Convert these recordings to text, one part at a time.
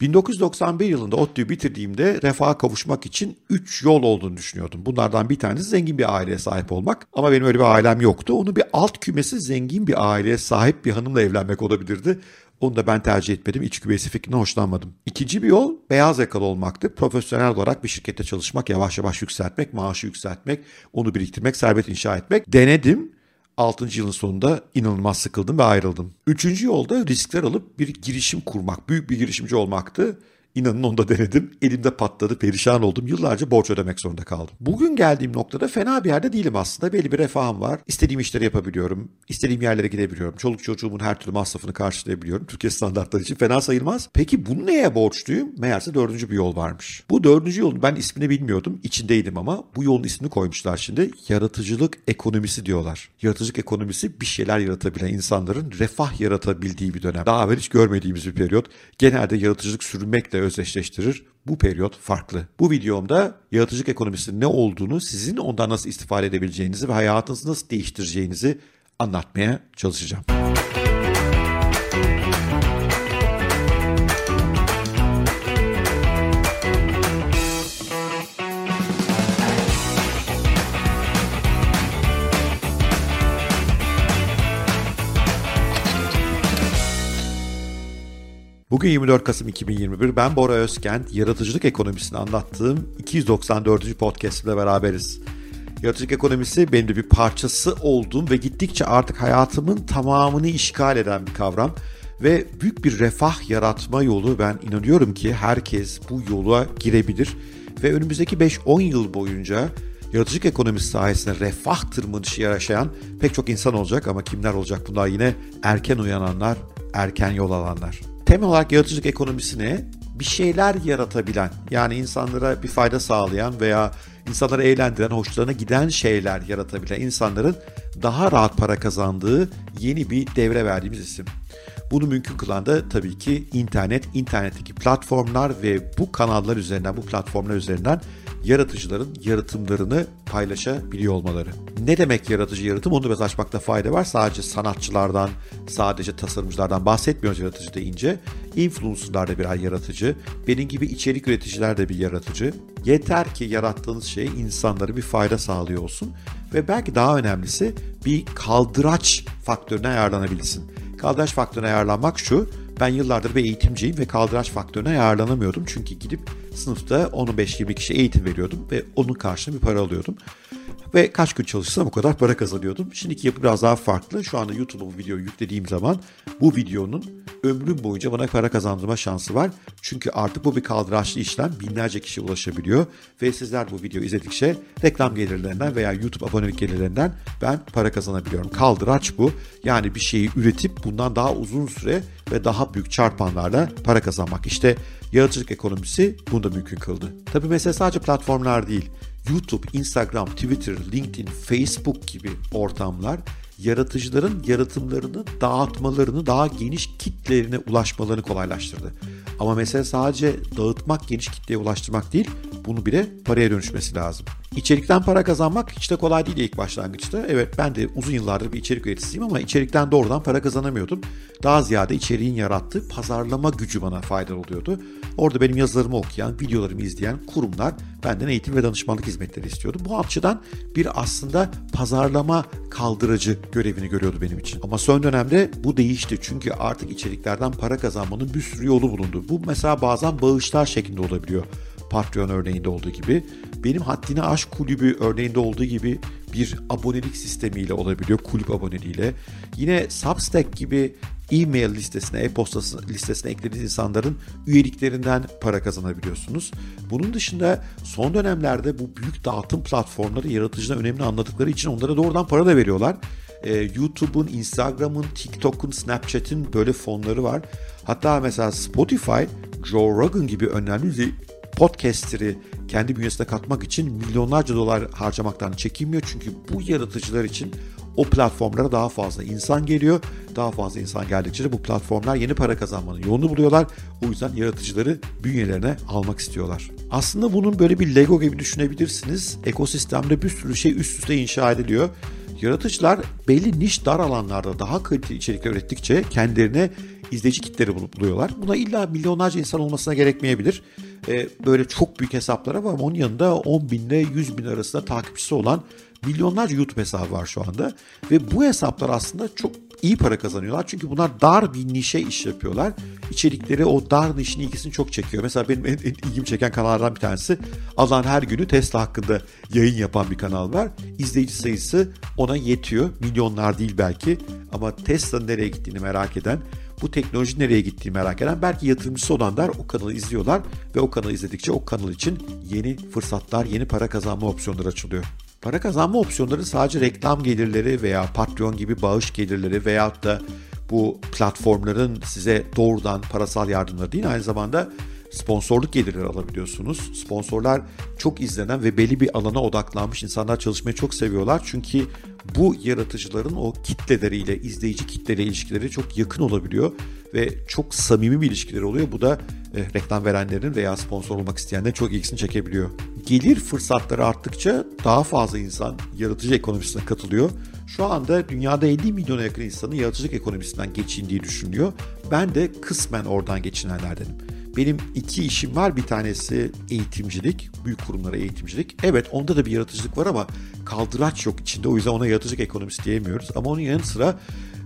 1991 yılında ODTÜ'yü bitirdiğimde refaha kavuşmak için 3 yol olduğunu düşünüyordum. Bunlardan bir tanesi zengin bir aileye sahip olmak. Ama benim öyle bir ailem yoktu. Onu bir alt kümesi zengin bir aileye sahip bir hanımla evlenmek olabilirdi. Onu da ben tercih etmedim. İç küvesi fikrinden hoşlanmadım. İkinci bir yol beyaz yakalı olmaktı. Profesyonel olarak bir şirkette çalışmak, yavaş yavaş yükseltmek, maaşı yükseltmek, onu biriktirmek, servet inşa etmek. Denedim 6. yılın sonunda inanılmaz sıkıldım ve ayrıldım. Üçüncü yolda riskler alıp bir girişim kurmak, büyük bir girişimci olmaktı. İnanın onu da denedim. Elimde patladı, perişan oldum. Yıllarca borç ödemek zorunda kaldım. Bugün geldiğim noktada fena bir yerde değilim aslında. Belli bir refahım var. İstediğim işleri yapabiliyorum. İstediğim yerlere gidebiliyorum. Çoluk çocuğumun her türlü masrafını karşılayabiliyorum. Türkiye standartları için fena sayılmaz. Peki bu neye borçluyum? Meğerse dördüncü bir yol varmış. Bu dördüncü yolun ben ismini bilmiyordum. İçindeydim ama bu yolun ismini koymuşlar şimdi. Yaratıcılık ekonomisi diyorlar. Yaratıcılık ekonomisi bir şeyler yaratabilen insanların refah yaratabildiği bir dönem. Daha evvel hiç görmediğimiz bir periyot. Genelde yaratıcılık sürünmekle özdeşleştirir. Bu periyot farklı. Bu videomda yaratıcılık ekonomisinin ne olduğunu, sizin ondan nasıl istifade edebileceğinizi ve hayatınızı nasıl değiştireceğinizi anlatmaya çalışacağım. Bugün 24 Kasım 2021. Ben Bora Özkent. Yaratıcılık ekonomisini anlattığım 294. podcast ile beraberiz. Yaratıcılık ekonomisi benim de bir parçası olduğum ve gittikçe artık hayatımın tamamını işgal eden bir kavram. Ve büyük bir refah yaratma yolu ben inanıyorum ki herkes bu yola girebilir. Ve önümüzdeki 5-10 yıl boyunca yaratıcılık ekonomisi sayesinde refah tırmanışı yaşayan pek çok insan olacak ama kimler olacak bunlar yine erken uyananlar, erken yol alanlar temel olarak yaratıcılık ekonomisine bir şeyler yaratabilen yani insanlara bir fayda sağlayan veya insanları eğlendiren, hoşlarına giden şeyler yaratabilen insanların daha rahat para kazandığı yeni bir devre verdiğimiz isim. Bunu mümkün kılan da tabii ki internet, internetteki platformlar ve bu kanallar üzerinden, bu platformlar üzerinden yaratıcıların yaratımlarını paylaşabiliyor olmaları. Ne demek yaratıcı yaratım onu biraz açmakta fayda var. Sadece sanatçılardan, sadece tasarımcılardan bahsetmiyoruz yaratıcı deyince. Influencerlar da birer yaratıcı. Benim gibi içerik üreticiler de bir yaratıcı. Yeter ki yarattığınız şey insanlara bir fayda sağlıyor olsun. Ve belki daha önemlisi bir kaldıraç faktörüne ayarlanabilsin. Kaldıraç faktörüne ayarlanmak şu, ben yıllardır bir eğitimciyim ve kaldıraç faktörüne ayarlanamıyordum. Çünkü gidip sınıfta 15-20 kişi eğitim veriyordum ve onun karşılığında bir para alıyordum. Ve kaç gün çalışsam o kadar para kazanıyordum. Şimdiki yapı biraz daha farklı. Şu anda YouTube'a bu videoyu yüklediğim zaman bu videonun ömrüm boyunca bana para kazandırma şansı var. Çünkü artık bu bir kaldıraçlı işlem binlerce kişi ulaşabiliyor. Ve sizler bu videoyu izledikçe reklam gelirlerinden veya YouTube abonelik gelirlerinden ben para kazanabiliyorum. Kaldıraç bu. Yani bir şeyi üretip bundan daha uzun süre ve daha büyük çarpanlarla para kazanmak. İşte yaratıcılık ekonomisi bunu da mümkün kıldı. Tabii mesele sadece platformlar değil. YouTube, Instagram, Twitter, LinkedIn, Facebook gibi ortamlar yaratıcıların yaratımlarını dağıtmalarını, daha geniş kitlerine ulaşmalarını kolaylaştırdı. Ama mesele sadece dağıtmak, geniş kitleye ulaştırmak değil, bunu bile paraya dönüşmesi lazım. İçerikten para kazanmak hiç de kolay değil ilk başlangıçta. Evet ben de uzun yıllardır bir içerik üreticisiyim ama içerikten doğrudan para kazanamıyordum. Daha ziyade içeriğin yarattığı pazarlama gücü bana faydalı oluyordu. Orada benim yazılarımı okuyan, videolarımı izleyen kurumlar benden eğitim ve danışmanlık hizmetleri istiyordu. Bu açıdan bir aslında pazarlama kaldırıcı görevini görüyordu benim için. Ama son dönemde bu değişti. Çünkü artık içeriklerden para kazanmanın bir sürü yolu bulundu. Bu mesela bazen bağışlar şeklinde olabiliyor. Patreon örneğinde olduğu gibi. Benim Haddini Aşk Kulübü örneğinde olduğu gibi bir abonelik sistemiyle olabiliyor. Kulüp aboneliğiyle. Yine Substack gibi e-mail listesine, e-posta listesine eklediğiniz insanların üyeliklerinden para kazanabiliyorsunuz. Bunun dışında son dönemlerde bu büyük dağıtım platformları yaratıcının önemli anladıkları için onlara doğrudan para da veriyorlar. Ee, YouTube'un, Instagram'ın, TikTok'un, Snapchat'in böyle fonları var. Hatta mesela Spotify, Joe Rogan gibi önemli podcastleri kendi bünyesine katmak için milyonlarca dolar harcamaktan çekinmiyor. Çünkü bu yaratıcılar için o platformlara daha fazla insan geliyor. Daha fazla insan geldikçe de bu platformlar yeni para kazanmanın yolunu buluyorlar. O yüzden yaratıcıları bünyelerine almak istiyorlar. Aslında bunun böyle bir Lego gibi düşünebilirsiniz. Ekosistemde bir sürü şey üst üste inşa ediliyor. Yaratıcılar belli niş dar alanlarda daha kaliteli içerikler ürettikçe kendilerine izleyici kitleri buluyorlar. Buna illa milyonlarca insan olmasına gerekmeyebilir. Ee, böyle çok büyük hesaplara var ama onun yanında 10 binle 100 bin arasında takipçisi olan milyonlarca YouTube hesabı var şu anda. Ve bu hesaplar aslında çok iyi para kazanıyorlar. Çünkü bunlar dar bir nişe iş yapıyorlar. İçerikleri o dar nişin ilgisini çok çekiyor. Mesela benim en, en ilgimi çeken kanallardan bir tanesi Allah'ın her günü Tesla hakkında yayın yapan bir kanal var. İzleyici sayısı ona yetiyor. Milyonlar değil belki ama Tesla'nın nereye gittiğini merak eden bu teknoloji nereye gittiğini merak eden belki yatırımcısı olanlar o kanalı izliyorlar ve o kanalı izledikçe o kanal için yeni fırsatlar, yeni para kazanma opsiyonları açılıyor. Para kazanma opsiyonları sadece reklam gelirleri veya Patreon gibi bağış gelirleri veyahut da bu platformların size doğrudan parasal yardımları değil aynı zamanda sponsorluk gelirleri alabiliyorsunuz. Sponsorlar çok izlenen ve belli bir alana odaklanmış insanlar çalışmayı çok seviyorlar. Çünkü bu yaratıcıların o kitleleriyle, izleyici kitleriyle ilişkileri çok yakın olabiliyor ve çok samimi bir ilişkileri oluyor. Bu da e, reklam verenlerin veya sponsor olmak isteyenlerin çok ilgisini çekebiliyor. Gelir fırsatları arttıkça daha fazla insan yaratıcı ekonomisine katılıyor. Şu anda dünyada 50 milyona yakın insanın yaratıcılık ekonomisinden geçindiği düşünülüyor. Ben de kısmen oradan geçinenlerdenim. Benim iki işim var. Bir tanesi eğitimcilik, büyük kurumlara eğitimcilik. Evet onda da bir yaratıcılık var ama kaldıraç yok içinde. O yüzden ona yaratıcılık ekonomisi diyemiyoruz. Ama onun yanı sıra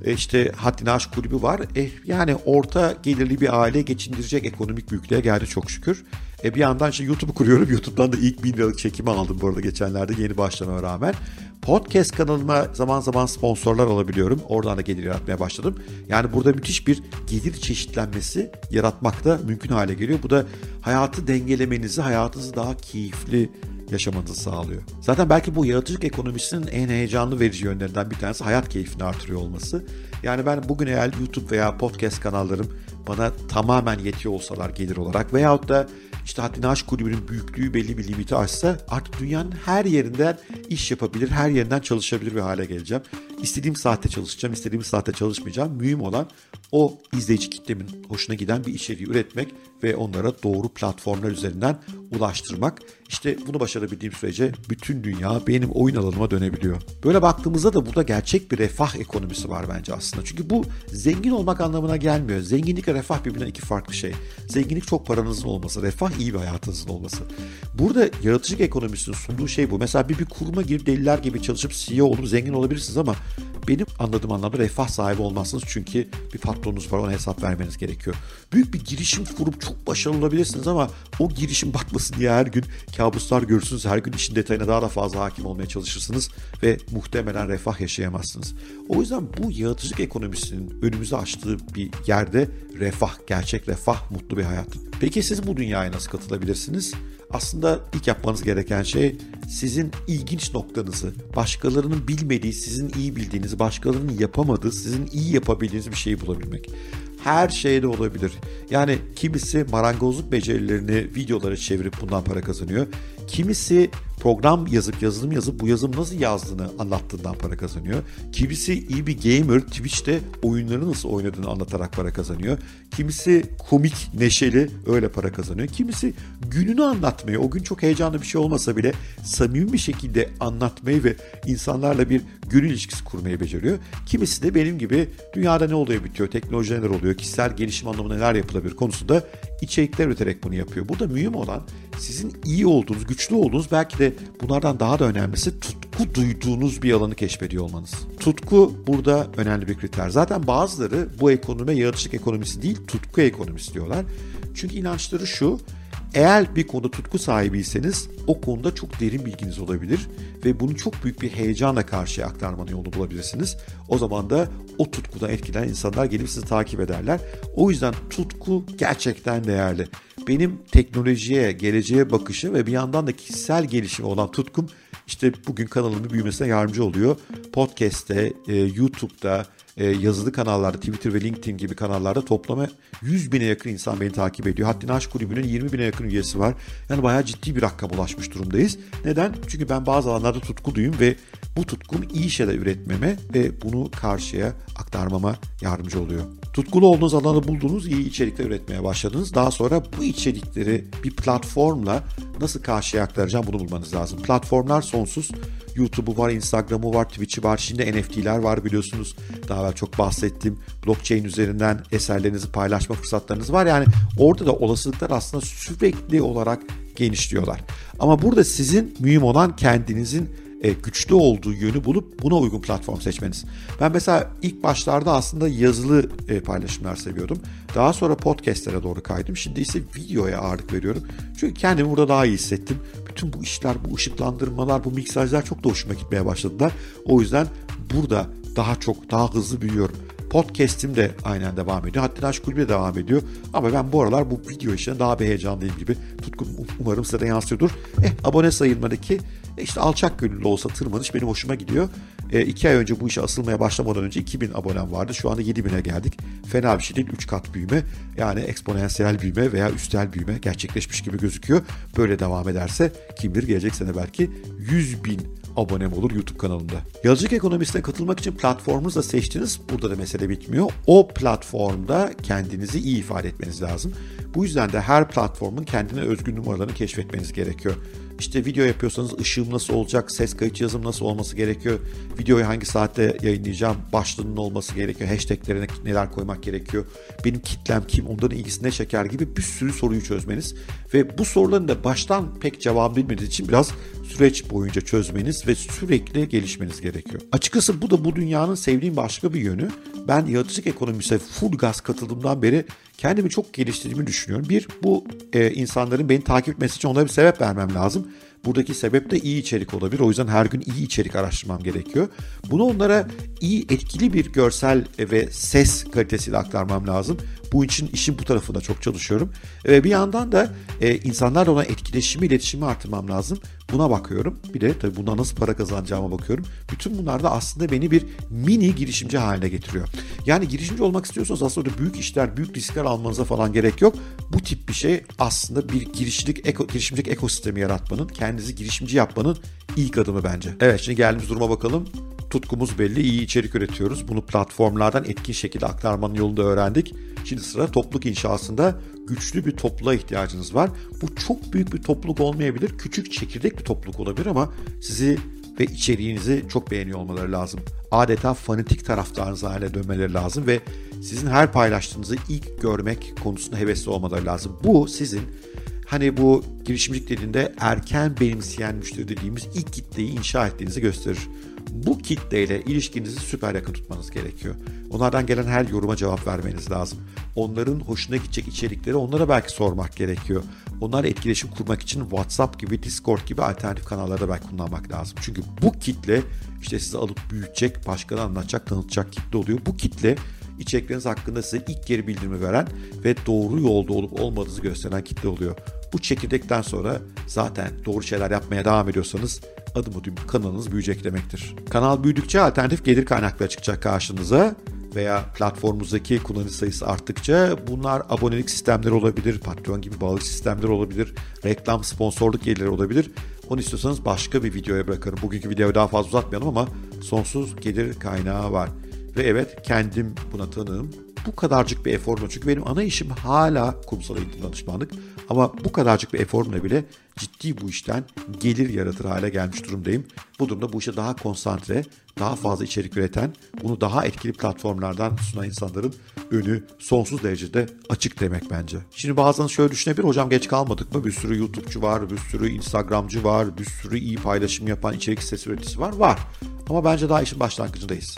e, işte Haddini Aşk Kulübü var. E, yani orta gelirli bir aile geçindirecek ekonomik büyüklüğe geldi çok şükür. E bir yandan işte YouTube'u kuruyorum. YouTube'dan da ilk bin liralık çekimi aldım bu arada geçenlerde yeni başlamaya rağmen. Podcast kanalıma zaman zaman sponsorlar alabiliyorum. Oradan da gelir yaratmaya başladım. Yani burada müthiş bir gelir çeşitlenmesi yaratmak da mümkün hale geliyor. Bu da hayatı dengelemenizi, hayatınızı daha keyifli yaşamanızı sağlıyor. Zaten belki bu yaratıcılık ekonomisinin en heyecanlı verici yönlerinden bir tanesi hayat keyfini artırıyor olması. Yani ben bugün eğer YouTube veya podcast kanallarım bana tamamen yetiyor olsalar gelir olarak veyahut da işte Haddini Aşk Kulübü'nün büyüklüğü belli bir limiti aşsa artık dünyanın her yerinden iş yapabilir, her yerinden çalışabilir bir hale geleceğim. İstediğim saatte çalışacağım, istediğim saatte çalışmayacağım. Mühim olan o izleyici kitlemin hoşuna giden bir içeriği üretmek ve onlara doğru platformlar üzerinden ulaştırmak. İşte bunu başarabildiğim sürece bütün dünya benim oyun alanıma dönebiliyor. Böyle baktığımızda da burada gerçek bir refah ekonomisi var bence aslında. Çünkü bu zengin olmak anlamına gelmiyor. Zenginlikle refah birbirinden iki farklı şey. Zenginlik çok paranızın olması, refah iyi bir hayatınızın olması. Burada yaratıcılık ekonomisinin sunduğu şey bu. Mesela bir, bir kuruma girip deliler gibi çalışıp CEO olup zengin olabilirsiniz ama benim anladığım anlamda refah sahibi olmazsınız çünkü bir patronunuz var ona hesap vermeniz gerekiyor. Büyük bir girişim kurup çok başarılı olabilirsiniz ama o girişim batmasın diye her gün kabuslar görürsünüz. Her gün işin detayına daha da fazla hakim olmaya çalışırsınız ve muhtemelen refah yaşayamazsınız. O yüzden bu yaratıcılık ekonomisinin önümüze açtığı bir yerde refah, gerçek refah, mutlu bir hayat. Peki siz bu dünyaya nasıl katılabilirsiniz? Aslında ilk yapmanız gereken şey sizin ilginç noktanızı, başkalarının bilmediği, sizin iyi bildiğiniz, başkalarının yapamadığı, sizin iyi yapabildiğiniz bir şeyi bulabilmek. Her şeyde olabilir. Yani kimisi marangozluk becerilerini videolara çevirip bundan para kazanıyor. Kimisi program yazıp yazılım yazıp bu yazım nasıl yazdığını anlattığından para kazanıyor. Kimisi iyi bir gamer Twitch'te oyunları nasıl oynadığını anlatarak para kazanıyor. Kimisi komik, neşeli öyle para kazanıyor. Kimisi gününü anlatmayı, o gün çok heyecanlı bir şey olmasa bile samimi bir şekilde anlatmayı ve insanlarla bir gönül ilişkisi kurmayı beceriyor. Kimisi de benim gibi dünyada ne oluyor bitiyor, teknoloji neler oluyor, kişisel gelişim anlamında neler yapılabilir konusunda içerikler üreterek bunu yapıyor. Burada mühim olan sizin iyi olduğunuz, güçlü olduğunuz belki de bunlardan daha da önemlisi tutku duyduğunuz bir alanı keşfediyor olmanız. Tutku burada önemli bir kriter. Zaten bazıları bu ekonomi yaratıcılık ekonomisi değil tutku ekonomisi diyorlar. Çünkü inançları şu, eğer bir konuda tutku sahibiyseniz o konuda çok derin bilginiz olabilir ve bunu çok büyük bir heyecanla karşıya aktarmanın yolunu bulabilirsiniz. O zaman da o tutkudan etkilenen insanlar gelip sizi takip ederler. O yüzden tutku gerçekten değerli. Benim teknolojiye, geleceğe bakışı ve bir yandan da kişisel gelişime olan tutkum işte bugün kanalımın büyümesine yardımcı oluyor. Podcast'te, e, YouTube'da, e, yazılı kanallarda, Twitter ve LinkedIn gibi kanallarda toplama 100 bine yakın insan beni takip ediyor. Haddini Aşk Kulübü'nün 20 bine yakın üyesi var. Yani bayağı ciddi bir rakam ulaşmış durumdayız. Neden? Çünkü ben bazı alanlarda tutkuluyum ve bu tutkum iyi şeyler üretmeme ve bunu karşıya aktarmama yardımcı oluyor. Tutkulu olduğunuz alanı buldunuz, iyi içerikler üretmeye başladınız. Daha sonra bu içerikleri bir platformla nasıl karşıya aktaracağım bunu bulmanız lazım. Platformlar sonsuz. YouTube'u var, Instagram'ı var, Twitch'i var. Şimdi NFT'ler var biliyorsunuz. Daha evvel çok bahsettim. Blockchain üzerinden eserlerinizi paylaşma fırsatlarınız var. Yani orada da olasılıklar aslında sürekli olarak genişliyorlar. Ama burada sizin mühim olan kendinizin e, güçlü olduğu yönü bulup buna uygun platform seçmeniz. Ben mesela ilk başlarda aslında yazılı e, paylaşımlar seviyordum. Daha sonra podcastlere doğru kaydım. Şimdi ise videoya ağırlık veriyorum. Çünkü kendimi burada daha iyi hissettim. Bütün bu işler, bu ışıklandırmalar, bu miksajlar çok da hoşuma gitmeye başladılar. O yüzden burada daha çok, daha hızlı büyüyorum. Podcast'im de aynen devam ediyor. Hatta Aşk Kulübü de devam ediyor. Ama ben bu aralar bu video işine daha bir heyecanlıyım gibi. Tutkum umarım size de yansıyordur. Eh abone sayılmadaki işte alçak gönüllü olsa tırmanış benim hoşuma gidiyor. E, iki ay önce bu işe asılmaya başlamadan önce 2000 abonem vardı. Şu anda 7000'e geldik. Fena bir şey değil. 3 kat büyüme yani eksponansiyel büyüme veya üstel büyüme gerçekleşmiş gibi gözüküyor. Böyle devam ederse kim bilir gelecek sene belki 100 bin abonem olur YouTube kanalında. Yazıcılık ekonomisine katılmak için platformunuzu da seçtiniz. Burada da mesele bitmiyor. O platformda kendinizi iyi ifade etmeniz lazım. Bu yüzden de her platformun kendine özgün numaralarını keşfetmeniz gerekiyor. İşte video yapıyorsanız ışığım nasıl olacak, ses kayıt yazım nasıl olması gerekiyor, videoyu hangi saatte yayınlayacağım, başlığının olması gerekiyor, hashtaglerine neler koymak gerekiyor, benim kitlem kim, onların ilgisine çeker gibi bir sürü soruyu çözmeniz ve bu soruların da baştan pek cevap bilmediğiniz için biraz süreç boyunca çözmeniz ve sürekli gelişmeniz gerekiyor. Açıkçası bu da bu dünyanın sevdiğim başka bir yönü. Ben yaratıcılık ekonomisine full gaz katıldığımdan beri kendimi çok geliştirdiğimi düşünüyorum. Bir, bu e, insanların beni takip etmesi için onlara bir sebep vermem lazım. Buradaki sebep de iyi içerik olabilir. O yüzden her gün iyi içerik araştırmam gerekiyor. Bunu onlara iyi, etkili bir görsel ve ses kalitesiyle aktarmam lazım. Bu için işin bu tarafında çok çalışıyorum. Ve bir yandan da e, insanlarla olan etkileşimi, iletişimi artırmam lazım. Buna bakıyorum. Bir de tabii bundan nasıl para kazanacağıma bakıyorum. Bütün bunlar da aslında beni bir mini girişimci haline getiriyor. Yani girişimci olmak istiyorsanız aslında büyük işler, büyük riskler almanıza falan gerek yok. Bu tip bir şey aslında bir girişimcilik, eko, girişimcilik ekosistemi yaratmanın, kendinizi girişimci yapmanın ilk adımı bence. Evet şimdi geldiğimiz duruma bakalım tutkumuz belli, iyi içerik üretiyoruz. Bunu platformlardan etkin şekilde aktarmanın yolunda öğrendik. Şimdi sıra topluluk inşasında güçlü bir topluluğa ihtiyacınız var. Bu çok büyük bir topluluk olmayabilir, küçük çekirdek bir topluluk olabilir ama sizi ve içeriğinizi çok beğeniyor olmaları lazım. Adeta fanatik taraftarınız haline dönmeleri lazım ve sizin her paylaştığınızı ilk görmek konusunda hevesli olmaları lazım. Bu sizin hani bu girişimcilik dediğinde erken benimseyen müşteri dediğimiz ilk kitleyi inşa ettiğinizi gösterir. Bu kitleyle ilişkinizi süper yakın tutmanız gerekiyor. Onlardan gelen her yoruma cevap vermeniz lazım. Onların hoşuna gidecek içerikleri onlara belki sormak gerekiyor. Onlarla etkileşim kurmak için WhatsApp gibi, Discord gibi alternatif kanallarda belki kullanmak lazım. Çünkü bu kitle işte sizi alıp büyütecek, başkana anlatacak, tanıtacak kitle oluyor. Bu kitle içerikleriniz hakkında size ilk geri bildirimi veren ve doğru yolda olup olmadığınızı gösteren kitle oluyor. Bu çekirdekten sonra zaten doğru şeyler yapmaya devam ediyorsanız adım adım kanalınız büyüyecek demektir. Kanal büyüdükçe alternatif gelir kaynakları çıkacak karşınıza veya platformumuzdaki kullanıcı sayısı arttıkça bunlar abonelik sistemleri olabilir, Patreon gibi bağlı sistemler olabilir, reklam, sponsorluk gelirleri olabilir. Onu istiyorsanız başka bir videoya bırakırım. Bugünkü videoyu daha fazla uzatmayalım ama sonsuz gelir kaynağı var. Ve evet kendim buna tanığım. Bu kadarcık bir eforumla çünkü benim ana işim hala kurumsal eğitim danışmanlık. Ama bu kadarcık bir eforumla bile ciddi bu işten gelir yaratır hale gelmiş durumdayım. Bu durumda bu işe daha konsantre, daha fazla içerik üreten, bunu daha etkili platformlardan sunan insanların önü sonsuz derecede açık demek bence. Şimdi bazen şöyle düşünebilir, hocam geç kalmadık mı? Bir sürü YouTube'cu var, bir sürü Instagram'cı var, bir sürü iyi paylaşım yapan içerik sitesi üreticisi var. Var. Ama bence daha işin başlangıcındayız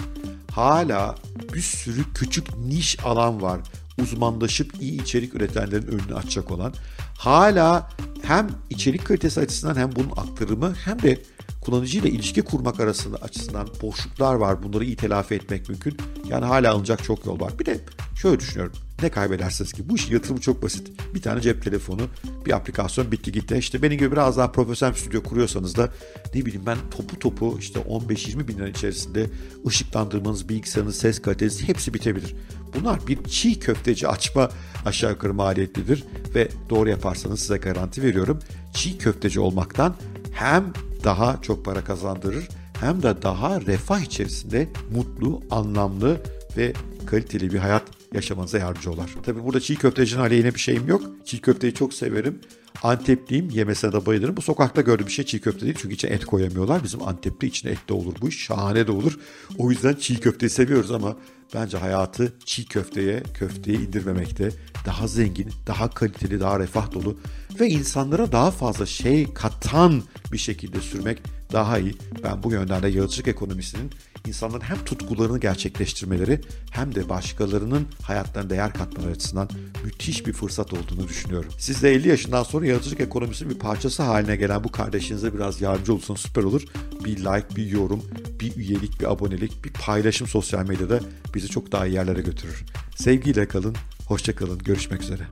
hala bir sürü küçük niş alan var. Uzmanlaşıp iyi içerik üretenlerin önünü açacak olan. Hala hem içerik kalitesi açısından hem bunun aktarımı hem de kullanıcıyla ilişki kurmak arasında açısından boşluklar var. Bunları iyi telafi etmek mümkün. Yani hala alınacak çok yol var. Bir de şöyle düşünüyorum. Ne kaybedersiniz ki? Bu işin yatırımı çok basit. Bir tane cep telefonu, bir aplikasyon bitti gitti. İşte benim gibi biraz daha profesyonel bir stüdyo kuruyorsanız da ne bileyim ben topu topu işte 15-20 bin lira içerisinde ışıklandırmanız, bilgisayarınız, ses kalitesi hepsi bitebilir. Bunlar bir çiğ köfteci açma aşağı yukarı maliyetlidir ve doğru yaparsanız size garanti veriyorum. Çiğ köfteci olmaktan hem daha çok para kazandırır hem de daha refah içerisinde mutlu, anlamlı ve kaliteli bir hayat yaşamanıza yardımcı olar. Tabi burada çiğ köftecinin aleyhine bir şeyim yok. Çiğ köfteyi çok severim. Antepliyim. Yemesine de bayılırım. Bu sokakta gördüğüm bir şey çiğ köfte değil. Çünkü içine et koyamıyorlar. Bizim Antep'te içine et de olur bu iş. Şahane de olur. O yüzden çiğ köfteyi seviyoruz ama bence hayatı çiğ köfteye, köfteye indirmemekte. Daha zengin, daha kaliteli, daha refah dolu ve insanlara daha fazla şey katan bir şekilde sürmek daha iyi. Ben bu yönden de yaratıcılık ekonomisinin insanların hem tutkularını gerçekleştirmeleri hem de başkalarının hayatlarına değer katmaları açısından müthiş bir fırsat olduğunu düşünüyorum. Siz de 50 yaşından sonra yaratıcılık ekonomisinin bir parçası haline gelen bu kardeşinize biraz yardımcı olursanız süper olur. Bir like, bir yorum, bir üyelik, bir abonelik, bir paylaşım sosyal medyada bizi çok daha iyi yerlere götürür. Sevgiyle kalın, hoşça kalın, görüşmek üzere.